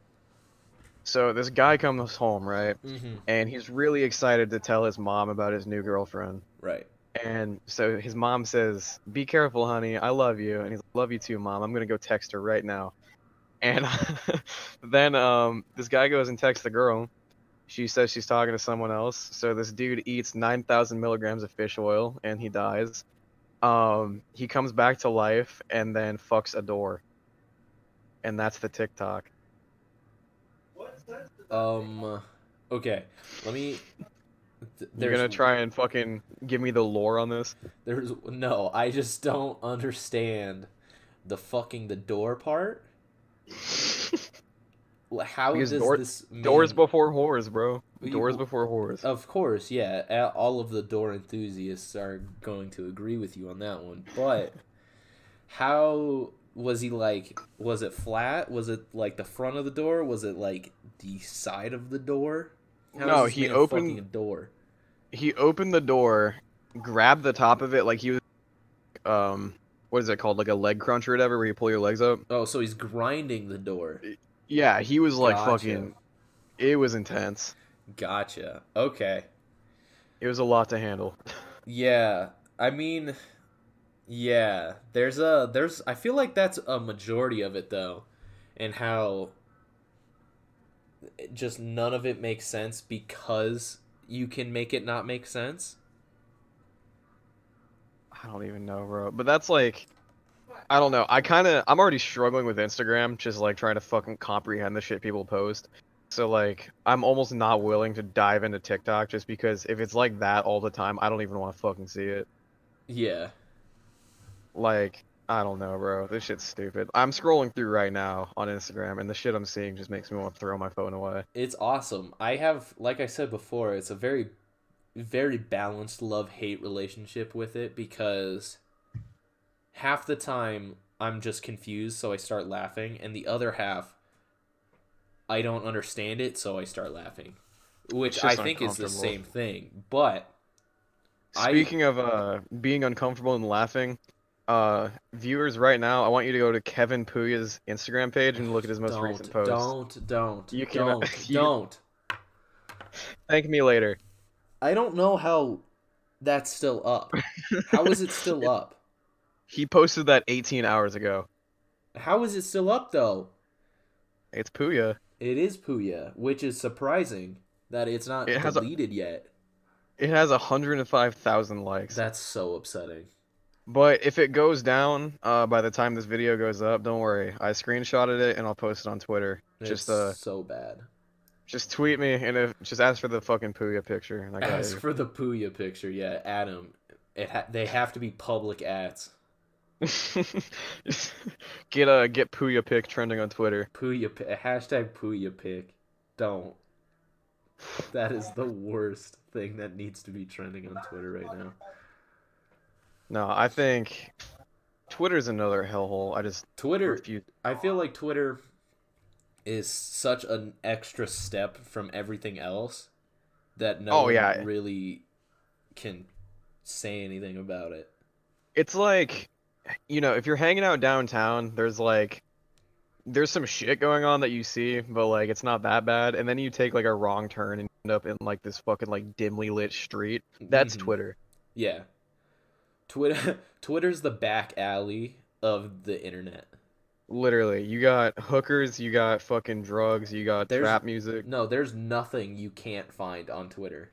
[SPEAKER 2] So this guy comes home, right?
[SPEAKER 1] Mm-hmm.
[SPEAKER 2] And he's really excited to tell his mom about his new girlfriend.
[SPEAKER 1] Right.
[SPEAKER 2] And so his mom says, "Be careful, honey. I love you." And he's like, "Love you too, mom. I'm gonna go text her right now." And then um, this guy goes and texts the girl. She says she's talking to someone else. So this dude eats 9,000 milligrams of fish oil and he dies. Um, he comes back to life and then fucks a door. And that's the TikTok.
[SPEAKER 3] What sense does that
[SPEAKER 1] Um. Okay. Let me. th-
[SPEAKER 2] You're gonna try and fucking give me the lore on this?
[SPEAKER 1] There's no. I just don't understand the fucking the door part. How
[SPEAKER 2] Because
[SPEAKER 1] does
[SPEAKER 2] door-
[SPEAKER 1] this mean,
[SPEAKER 2] Doors before whores, bro. Doors before whores.
[SPEAKER 1] Of course, yeah. All of the door enthusiasts are going to agree with you on that one. But how was he like? Was it flat? Was it like the front of the door? Was it like the side of the door? How
[SPEAKER 2] No, he opened-
[SPEAKER 1] a door.
[SPEAKER 2] he opened the door, grabbed the top of it like he was um what is it called? Like a leg crunch or whatever where you pull your legs up.
[SPEAKER 1] Oh, so he's grinding the door.
[SPEAKER 2] Yeah, he was like
[SPEAKER 1] Gotcha.
[SPEAKER 2] fucking it was intense.
[SPEAKER 1] Gotcha. Okay.
[SPEAKER 2] It was a lot to handle.
[SPEAKER 1] Yeah, I mean, yeah. There's a there's. I feel like that's a majority of it though, and how just none of it makes sense because you can make it not make sense.
[SPEAKER 2] I don't even know, bro. But that's like I don't know. I kind of I'm already struggling with Instagram just like trying to fucking comprehend the shit people post. So like I'm almost not willing to dive into TikTok just because if it's like that all the time, I don't even want to fucking see it.
[SPEAKER 1] Yeah.
[SPEAKER 2] Like, I don't know, bro. This shit's stupid. I'm scrolling through right now on Instagram, and the shit I'm seeing just makes me want to throw my phone away.
[SPEAKER 1] It's awesome. I have, like I said before, it's a very, very balanced love hate relationship with it because half the time I'm just confused, so I start laughing, and the other half I don't understand it, so I start laughing, which I think is the same thing. But I-
[SPEAKER 2] Speaking of uh being uncomfortable and laughing, uh viewers right now, I want you to go to Kevin Puya's Instagram page and look at his most
[SPEAKER 1] don't,
[SPEAKER 2] recent post.
[SPEAKER 1] don't, don't,
[SPEAKER 2] You can-
[SPEAKER 1] don't,
[SPEAKER 2] you-
[SPEAKER 1] don't.
[SPEAKER 2] Thank me later.
[SPEAKER 1] I don't know how that's still up. How is it still up?
[SPEAKER 2] He posted that 18 hours ago.
[SPEAKER 1] How is it still up though?
[SPEAKER 2] It's Puya.
[SPEAKER 1] It is Puya, which is surprising that it's not
[SPEAKER 2] It has a-
[SPEAKER 1] deleted yet.
[SPEAKER 2] It has 105,000 likes.
[SPEAKER 1] That's so upsetting.
[SPEAKER 2] But if it goes down uh, by the time this video goes up, don't worry. I screenshotted it and I'll post it on Twitter.
[SPEAKER 1] It's
[SPEAKER 2] Just uh,
[SPEAKER 1] so bad.
[SPEAKER 2] just tweet me and if just ask for the fucking Puya picture. And I got
[SPEAKER 1] As
[SPEAKER 2] you.
[SPEAKER 1] for the Puya picture, yeah, Adam, it ha- they have to be public ads.
[SPEAKER 2] get a get Puya pic trending on Twitter.
[SPEAKER 1] Puya hashtag Puya pic. Don't. That is the worst thing that needs to be trending on Twitter right now.
[SPEAKER 2] No, I think Twitter's another hellhole. I just
[SPEAKER 1] Twitter,
[SPEAKER 2] refuse.
[SPEAKER 1] I feel like Twitter is such an extra step from everything else that no
[SPEAKER 2] Oh,
[SPEAKER 1] one
[SPEAKER 2] yeah.
[SPEAKER 1] really can say anything about it.
[SPEAKER 2] It's like, you know, if you're hanging out downtown, there's like, there's some shit going on that you see, but like it's not that bad. And then you take like a wrong turn and end up in like this fucking like dimly lit street. That's
[SPEAKER 1] Mhm.
[SPEAKER 2] Twitter.
[SPEAKER 1] Yeah. Twitter Twitter's the back alley of the internet.
[SPEAKER 2] Literally, you got hookers, you got fucking drugs, you got
[SPEAKER 1] There's-
[SPEAKER 2] trap music.
[SPEAKER 1] No, there's nothing you can't find on Twitter.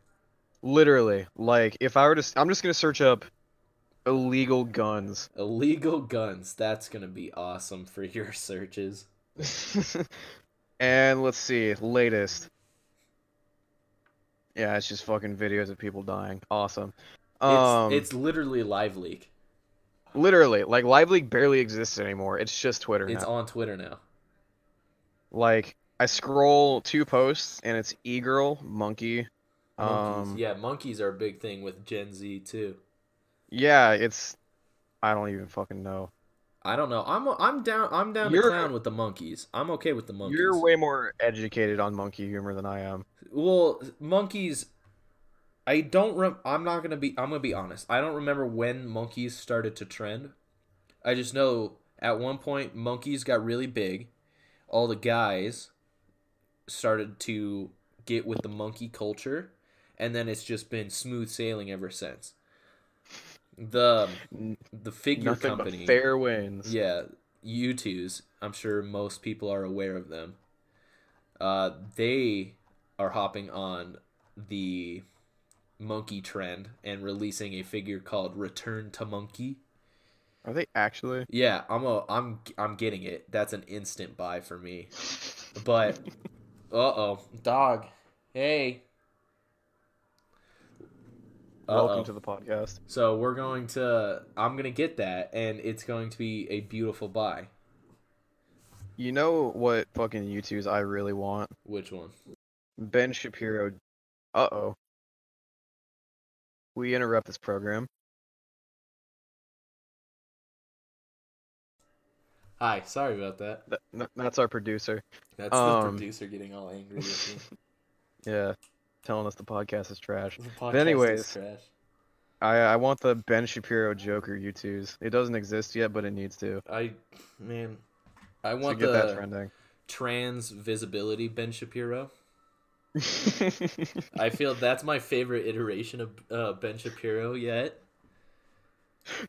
[SPEAKER 2] Literally, like if I were to, I'm just gonna search up illegal guns.
[SPEAKER 1] Illegal guns. That's to be awesome for your searches.
[SPEAKER 2] and let's see, latest. Yeah, it's just fucking videos of people dying. Awesome.
[SPEAKER 1] It's,
[SPEAKER 2] Um,
[SPEAKER 1] it's literally Live Leak.
[SPEAKER 2] literally like Live Leak barely exists anymore. It's just Twitter
[SPEAKER 1] It's
[SPEAKER 2] now.
[SPEAKER 1] on Twitter now.
[SPEAKER 2] Like I scroll two posts and it's e-girl, monkey.
[SPEAKER 1] Monkeys.
[SPEAKER 2] Um,
[SPEAKER 1] yeah, monkeys are a big thing with Gen Z too.
[SPEAKER 2] yeah, it's. I don't even fucking know.
[SPEAKER 1] I don't know. I'm I'm down. I'm down
[SPEAKER 2] You're-
[SPEAKER 1] clown with the monkeys. I'm okay with the monkeys.
[SPEAKER 2] You're way more educated on monkey humor than I am.
[SPEAKER 1] well, monkeys. I don't rem- I'm not gonna be I'm gonna be honest. I don't remember when monkeys started to trend. I just know at one point monkeys got really big. All the guys started to get with the monkey culture, and then it's just been smooth sailing ever since. The the figure
[SPEAKER 2] Nothing
[SPEAKER 1] company,
[SPEAKER 2] fair wins.
[SPEAKER 1] yeah, Youtooz. I'm sure most people are aware of them. Uh, they are hopping on the monkey trend and releasing a figure called Return to Monkey.
[SPEAKER 2] Are they actually?
[SPEAKER 1] Yeah, I'm a I'm I'm getting it. That's an instant buy for me. But uh-oh, dog. Hey.
[SPEAKER 2] Welcome
[SPEAKER 1] Uh-oh.
[SPEAKER 2] to the podcast.
[SPEAKER 1] So we're going to I'm going to get that and it's going to be a beautiful buy.
[SPEAKER 2] You know what fucking Youtooz I really want?
[SPEAKER 1] Which one?
[SPEAKER 2] Ben Shapiro. Uh oh. We interrupt this program.
[SPEAKER 1] Hi, sorry about that.
[SPEAKER 2] Th- th- that's our producer.
[SPEAKER 1] That's the
[SPEAKER 2] Um,
[SPEAKER 1] producer getting all angry with me.
[SPEAKER 2] Yeah, telling us the podcast is trash.
[SPEAKER 1] The podcast
[SPEAKER 2] anyways,
[SPEAKER 1] is trash.
[SPEAKER 2] I I want the Ben Shapiro Joker Youtooz. It doesn't exist yet, but it needs to.
[SPEAKER 1] I man, I want To
[SPEAKER 2] get that
[SPEAKER 1] the
[SPEAKER 2] trending.
[SPEAKER 1] trans visibility Ben Shapiro. I feel that's my favorite iteration of uh, Ben Shapiro yet.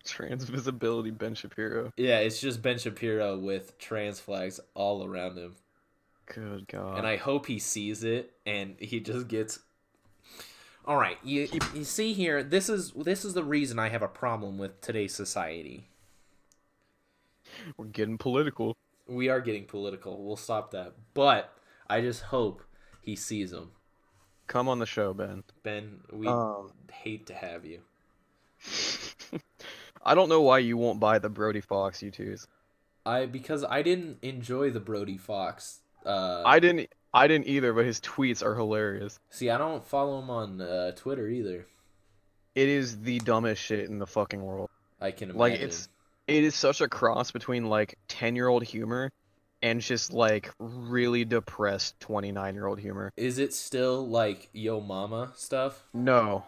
[SPEAKER 2] Trans visibility Ben Shapiro.
[SPEAKER 1] Yeah, it's just Ben Shapiro with trans flags all around him.
[SPEAKER 2] Good God.
[SPEAKER 1] and I hope he sees it and he just gets All right, you you see here, this is this is the reason I have a problem with today's society.
[SPEAKER 2] We're getting political.
[SPEAKER 1] We are getting political. We'll stop that. But I just hope he sees them.
[SPEAKER 2] Come on the show, Ben.
[SPEAKER 1] Ben, we
[SPEAKER 2] Um,
[SPEAKER 1] hate to have you.
[SPEAKER 2] I don't know why you won't buy the Brody Foxx you twos.
[SPEAKER 1] I because I didn't enjoy the Brody Foxx. Uh,
[SPEAKER 2] I didn't. I didn't either, but his tweets are hilarious.
[SPEAKER 1] see. I don't follow him on uh, Twitter either.
[SPEAKER 2] It is the dumbest shit in the fucking world.
[SPEAKER 1] I can imagine.
[SPEAKER 2] Like it's it is such a cross between like 10-year-old humor and just like really depressed 29-year-old humor.
[SPEAKER 1] Is it still like Yo Mama stuff?
[SPEAKER 2] No.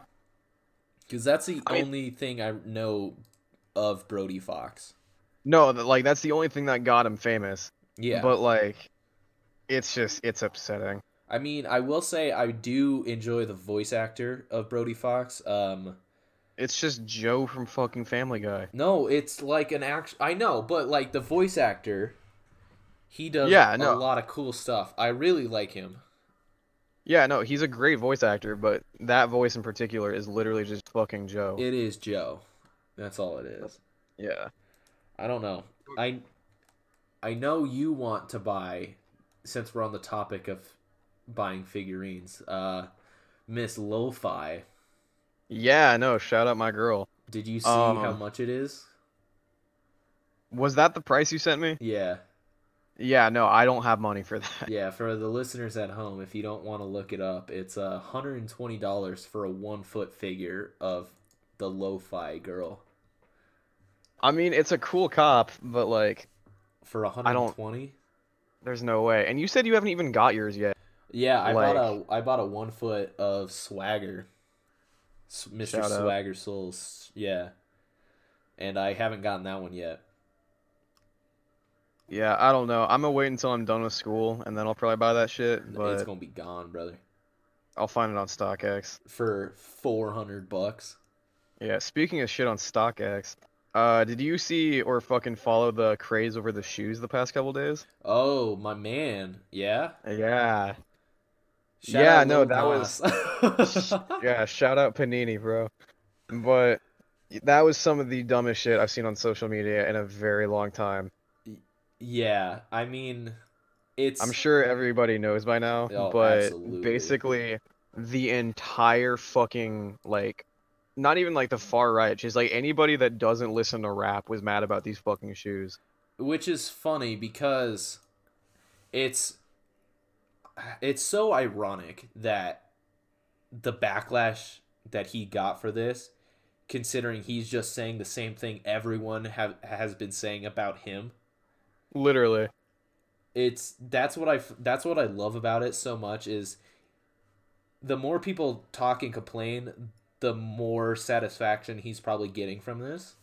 [SPEAKER 1] Because that's the
[SPEAKER 2] I mean-
[SPEAKER 1] only thing I know of Brody Foxx.
[SPEAKER 2] No, like that's the only thing that got him famous.
[SPEAKER 1] Yeah.
[SPEAKER 2] But like it's just it's upsetting.
[SPEAKER 1] I mean, I will say I do enjoy the voice actor of Brody Foxx. Um,
[SPEAKER 2] It's just Joe from fucking Family Guy.
[SPEAKER 1] no, it's like an act. I know, but like the voice actor, he does
[SPEAKER 2] Yeah,
[SPEAKER 1] a lot of cool stuff. I really like him.
[SPEAKER 2] Yeah, no, he's a great voice actor, but that voice in particular is literally just fucking Joe.
[SPEAKER 1] It is Joe. That's all it is.
[SPEAKER 2] yeah.
[SPEAKER 1] I don't know. I I know you want to buy since we're on the topic of buying figurines. Uh Miss Lo-Fi.
[SPEAKER 2] Yeah, no, shout out my girl.
[SPEAKER 1] Did you see how
[SPEAKER 2] Um,
[SPEAKER 1] much it is?
[SPEAKER 2] Was that the price you sent me?
[SPEAKER 1] Yeah.
[SPEAKER 2] Yeah, no, I don't have money for that.
[SPEAKER 1] Yeah, for the listeners at home, if you don't want to look it up, it's uh, $120 for a one foot figure of the Lo-Fi girl.
[SPEAKER 2] I mean, it's a cool cop, but like,
[SPEAKER 1] For
[SPEAKER 2] don't-
[SPEAKER 1] 120
[SPEAKER 2] there's no way. And you said you haven't even got yours yet.
[SPEAKER 1] Yeah, I bought a I bought a one foot of Swagger, Mr.
[SPEAKER 2] Shout out.
[SPEAKER 1] SwaggerSouls. Yeah, and I haven't gotten that one yet.
[SPEAKER 2] Yeah, I don't know. I'm gonna wait until I'm done with school, and then I'll probably buy that shit. But it's
[SPEAKER 1] gonna be gone, brother,
[SPEAKER 2] I'll find it on StockX.
[SPEAKER 1] for four hundred bucks.
[SPEAKER 2] Yeah. Speaking of shit on StockX, uh, did you see or fucking follow the craze over the shoes the past couple days?
[SPEAKER 1] Oh, my man, yeah.
[SPEAKER 2] Yeah.
[SPEAKER 1] Shout
[SPEAKER 2] Yeah, no, that was- Yeah. Shout out Panini, bro. But that was some of the dumbest shit I've seen on social media in a very long time.
[SPEAKER 1] Yeah, I mean, it's
[SPEAKER 2] I'm sure everybody knows by now,
[SPEAKER 1] Oh,
[SPEAKER 2] but
[SPEAKER 1] absolutely.
[SPEAKER 2] basically the entire fucking like not even like the far right, She's like anybody that doesn't listen to rap was mad about these fucking shoes.
[SPEAKER 1] which is funny because it's it's so ironic that the backlash that he got for this considering he's just saying the same thing everyone have has been saying about him the more people talk and complain, the more satisfaction he's probably getting from this.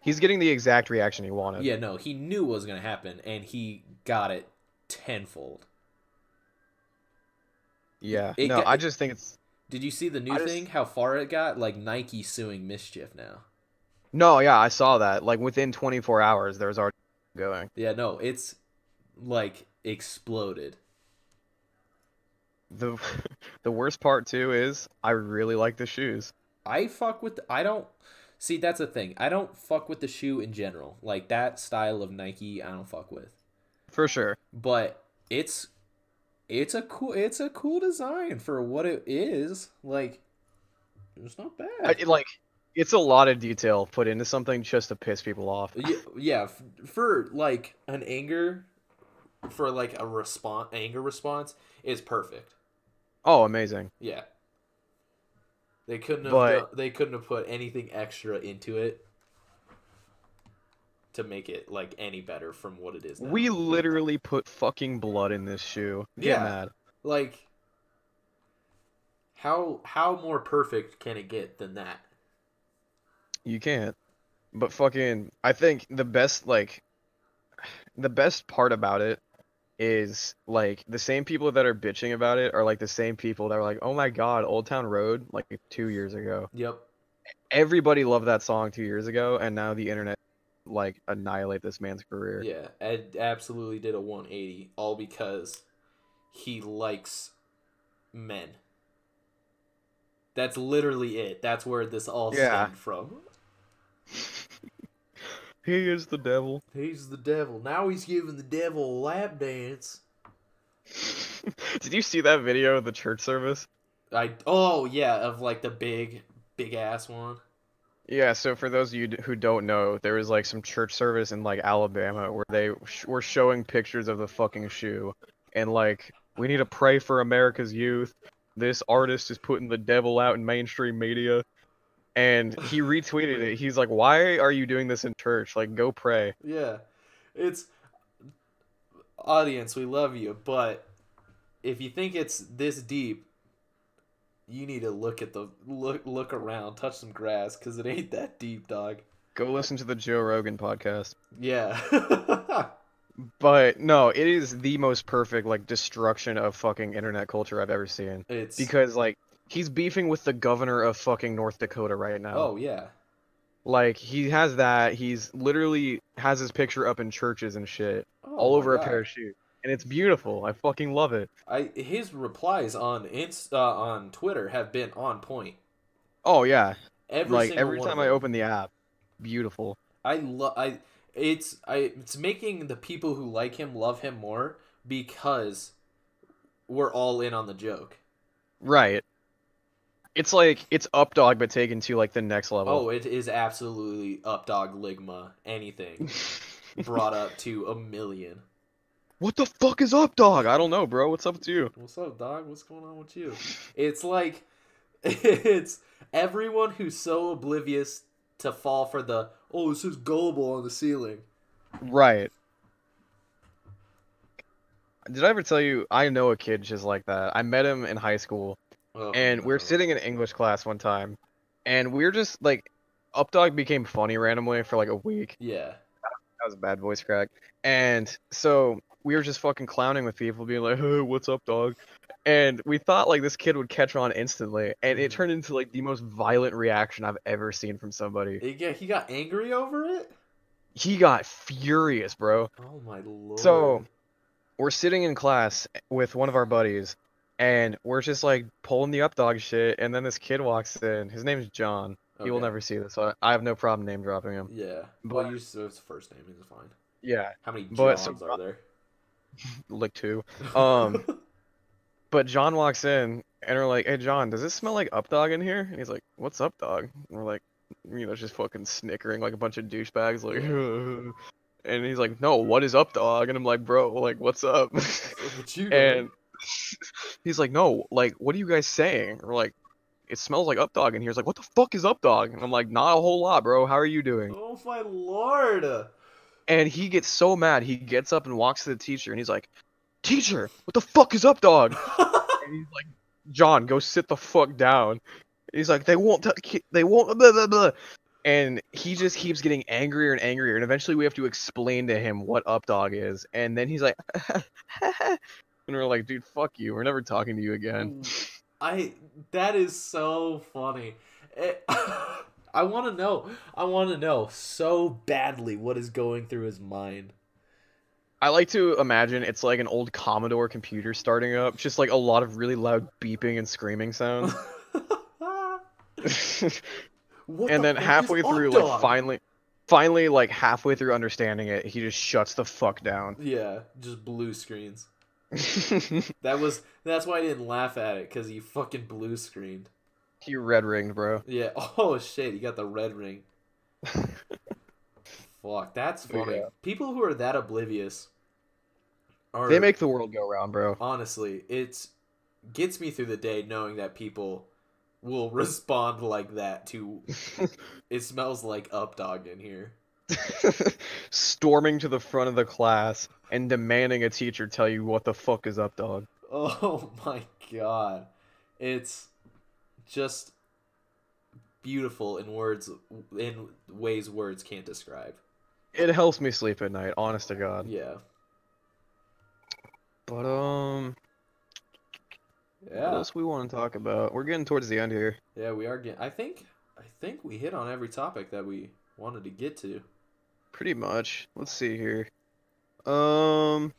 [SPEAKER 2] He's getting the exact reaction he wanted.
[SPEAKER 1] Yeah, no, he knew what was gonna happen, and he got it tenfold.
[SPEAKER 2] Yeah.
[SPEAKER 1] It
[SPEAKER 2] no,
[SPEAKER 1] got-
[SPEAKER 2] I just think it's
[SPEAKER 1] Did you see the new
[SPEAKER 2] I just-
[SPEAKER 1] thing? How far it got? Like Nike suing MSCHF now.
[SPEAKER 2] no. Yeah, I saw that. Like within 24 hours, there was already going.
[SPEAKER 1] Yeah, no, it's like exploded.
[SPEAKER 2] The the worst part too is I really like the shoes.
[SPEAKER 1] I fuck with. The, I don't see. That's the thing. I don't fuck with the shoe in general. Like that style of Nike, I don't fuck with.
[SPEAKER 2] For sure.
[SPEAKER 1] But it's it's a cool. It's a cool design for what it is. Like it's not bad.
[SPEAKER 2] I, like it's a lot of detail put into something just to piss people off.
[SPEAKER 1] yeah, yeah, for like an anger, for like a response, anger response is perfect.
[SPEAKER 2] Oh, amazing.
[SPEAKER 1] Yeah. They couldn't have
[SPEAKER 2] But-
[SPEAKER 1] done- they couldn't have put anything extra into it to make it like any better from what it is now.
[SPEAKER 2] We literally put fucking blood in this shoe. Get
[SPEAKER 1] Yeah.
[SPEAKER 2] mad.
[SPEAKER 1] like how how more perfect can it get than that?
[SPEAKER 2] You can't. But fucking I think the best like the best part about it is like the same people that are bitching about it are like the same people that were like, "Oh my god, Old Town Road" like 2 years ago.
[SPEAKER 1] Yep.
[SPEAKER 2] Everybody loved that song 2 years ago and now the internet like annihilate this man's career.
[SPEAKER 1] Yeah, Ed absolutely did a 180 all because he likes men. That's literally it. That's where this all
[SPEAKER 2] Yeah.
[SPEAKER 1] stemmed from.
[SPEAKER 2] He is the devil.
[SPEAKER 1] He's the devil. Now he's giving the devil a lap dance.
[SPEAKER 2] Did you see that video of the church service?
[SPEAKER 1] I oh yeah, of like the big big ass one.
[SPEAKER 2] Yeah, so for those of you who don't know, there was like some church service in like Alabama where they sh- were showing pictures of the fucking shoe and like we need to pray for America's youth. This artist is putting the devil out in mainstream media. And he retweeted it. He's like, "Why are you doing this in church? Like go pray."
[SPEAKER 1] Yeah. It's audience, we love you, but if you think it's this deep, you need to look at the look look around, touch some grass cuz it ain't that deep, dog.
[SPEAKER 2] Go listen to the Joe Rogan podcast.
[SPEAKER 1] Yeah.
[SPEAKER 2] But no, it is the most perfect like destruction of fucking internet culture I've ever seen.
[SPEAKER 1] it's
[SPEAKER 2] Because like he's beefing with the governor of fucking North Dakota right now.
[SPEAKER 1] Oh yeah.
[SPEAKER 2] Like he has that. He's literally has his picture up in churches and shit,
[SPEAKER 1] Oh,
[SPEAKER 2] all over a
[SPEAKER 1] God.
[SPEAKER 2] pair of shoes, and it's beautiful. I fucking love it.
[SPEAKER 1] I his replies on Inst uh, on Twitter have been on point.
[SPEAKER 2] Oh yeah,
[SPEAKER 1] Every
[SPEAKER 2] like every time I open the app, beautiful.
[SPEAKER 1] I love I it's I it's making the people who like him love him more because we're all in on the joke.
[SPEAKER 2] Right. It's like it's Updog but taken to like the next level.
[SPEAKER 1] Oh, it is absolutely updog ligma anything brought up to a million.
[SPEAKER 2] what the fuck is Updog? I don't know, bro. What's up with you?
[SPEAKER 1] What's up, dog? What's going on with you? It's like it's everyone who's so oblivious to fall for the oh, this is gullible on the ceiling.
[SPEAKER 2] Right. Did I ever tell you I know a kid just like that? I met him in high school
[SPEAKER 1] Oh,
[SPEAKER 2] and we are sitting in English class one time, and we are just like, Updog became funny randomly for like a week.
[SPEAKER 1] Yeah.
[SPEAKER 2] That was a bad voice crack. And so we were just fucking clowning with people, being like, "Hey, what's up, dog?" And we thought like this kid would catch on instantly, and it
[SPEAKER 1] Mhm.
[SPEAKER 2] turned into like the most violent reaction I've ever seen from somebody.
[SPEAKER 1] Got, he got angry over it?
[SPEAKER 2] He got furious, bro.
[SPEAKER 1] Oh my lord.
[SPEAKER 2] So we're sitting in class with one of our buddies, and we're just like pulling the Updog shit, and then this kid walks in. His name's John. He will never see this, so I I have no problem name dropping him.
[SPEAKER 1] Yeah.
[SPEAKER 2] But-
[SPEAKER 1] Well, you so it's first name is fine.
[SPEAKER 2] Yeah,
[SPEAKER 1] How many
[SPEAKER 2] But
[SPEAKER 1] Johns
[SPEAKER 2] some-
[SPEAKER 1] are there?
[SPEAKER 2] like two. Um, But John walks in and we're like, "Hey, John, does this smell like Updog in here?" And he's like, "What's up, dog?" And we're like, you know, just fucking snickering like a bunch of douchebags, like. And he's like, "No, what is up, dog?" And I'm like, "Bro, like, what's up?"
[SPEAKER 1] what you
[SPEAKER 2] and he's like, "No, like, what are you guys saying?" We're like, "It smells like Updog." And he's like, "What the fuck is Updog?" And I'm like, "Not a whole lot, bro. How are you doing?"
[SPEAKER 1] Oh my lord.
[SPEAKER 2] And he gets so mad, he gets up and walks to the teacher, and he's like, "Teacher, what the fuck is Updog?" and he's like John, go sit the fuck down. He's like, they won't, t- they won't, blah, blah, blah. and he just keeps getting angrier and angrier, and eventually we have to explain to him what updog is, and then he's like, and we're like, dude, fuck you, we're never talking to you again. Mm.
[SPEAKER 1] I that is so funny. It- eh, I want to know. I want to know so badly what is going through his mind.
[SPEAKER 2] I like to imagine it's like an old Commodore computer starting up, just like a lot of really loud beeping and screaming sounds. And
[SPEAKER 1] the
[SPEAKER 2] then halfway through, like finally, finally, like halfway through understanding it, he just shuts the fuck down.
[SPEAKER 1] Yeah, just blue screens. That was that's why I didn't laugh at it because he fucking blue screened.
[SPEAKER 2] he red ringed, bro.
[SPEAKER 1] Yeah. Oh shit, he got the red ring. Fuck, that's funny.
[SPEAKER 2] yeah.
[SPEAKER 1] People who are that oblivious are
[SPEAKER 2] They make the world go round, bro.
[SPEAKER 1] honestly, it's gets me through the day knowing that people will respond like that to it smells like updog in here.
[SPEAKER 2] Storming to the front of the class and demanding a teacher tell you what the fuck is up, dog.
[SPEAKER 1] Oh my god. It's just beautiful in words in ways words can't describe.
[SPEAKER 2] It helps me sleep at night, honest to God.
[SPEAKER 1] Yeah.
[SPEAKER 2] But um,
[SPEAKER 1] yeah.
[SPEAKER 2] what else we want to talk about? We're getting towards the end here.
[SPEAKER 1] Yeah, we are getting I think I think we hit on every topic that we wanted to get to.
[SPEAKER 2] Pretty much. Let's see here. Um.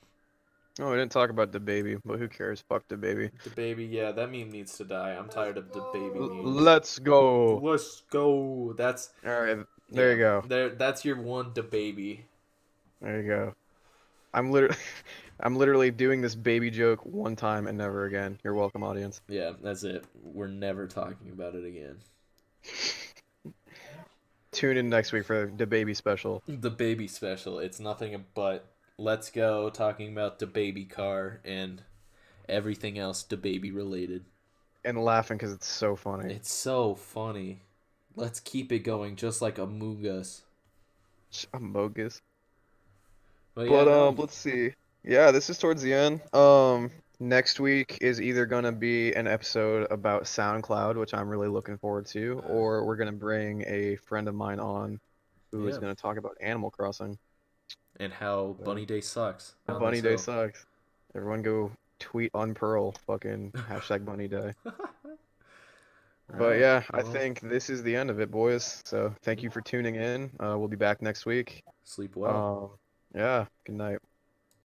[SPEAKER 2] Oh, we didn't talk about the baby, but who cares? Fuck the baby.
[SPEAKER 1] The baby, yeah, that meme needs to die. I'm tired of the baby memes.
[SPEAKER 2] let's go.
[SPEAKER 1] Let's go. That's
[SPEAKER 2] All right, there you go.
[SPEAKER 1] There that's your one the baby.
[SPEAKER 2] There you go. I'm literally, I'm literally doing this baby joke one time and never again. You're welcome, audience.
[SPEAKER 1] Yeah, that's it. We're never talking about it again.
[SPEAKER 2] Tune in next week for the baby special.
[SPEAKER 1] The baby special. It's nothing but let's go talking about the baby car and everything else the baby related.
[SPEAKER 2] And laughing because it's so funny.
[SPEAKER 1] It's so funny. Let's keep it going just like Among Us.
[SPEAKER 2] I'm bogus.
[SPEAKER 1] But, yeah,
[SPEAKER 2] But
[SPEAKER 1] no,
[SPEAKER 2] um, let's see. Yeah, this is towards the end. Um, next week is either gonna be an episode about SoundCloud, which I'm really looking forward to, or we're gonna bring a friend of mine on, who is
[SPEAKER 1] Yeah.
[SPEAKER 2] gonna talk about Animal Crossing.
[SPEAKER 1] And how Bunny Day sucks.
[SPEAKER 2] Bunny
[SPEAKER 1] this
[SPEAKER 2] Day sucks. Everyone go tweet on Pearl, fucking hashtag Bunny Day. But
[SPEAKER 1] Alright,
[SPEAKER 2] yeah, I think this is the end of it, boys. So thank you for tuning in. Uh, we'll be back next week.
[SPEAKER 1] sleep well.
[SPEAKER 2] Um, yeah, good night.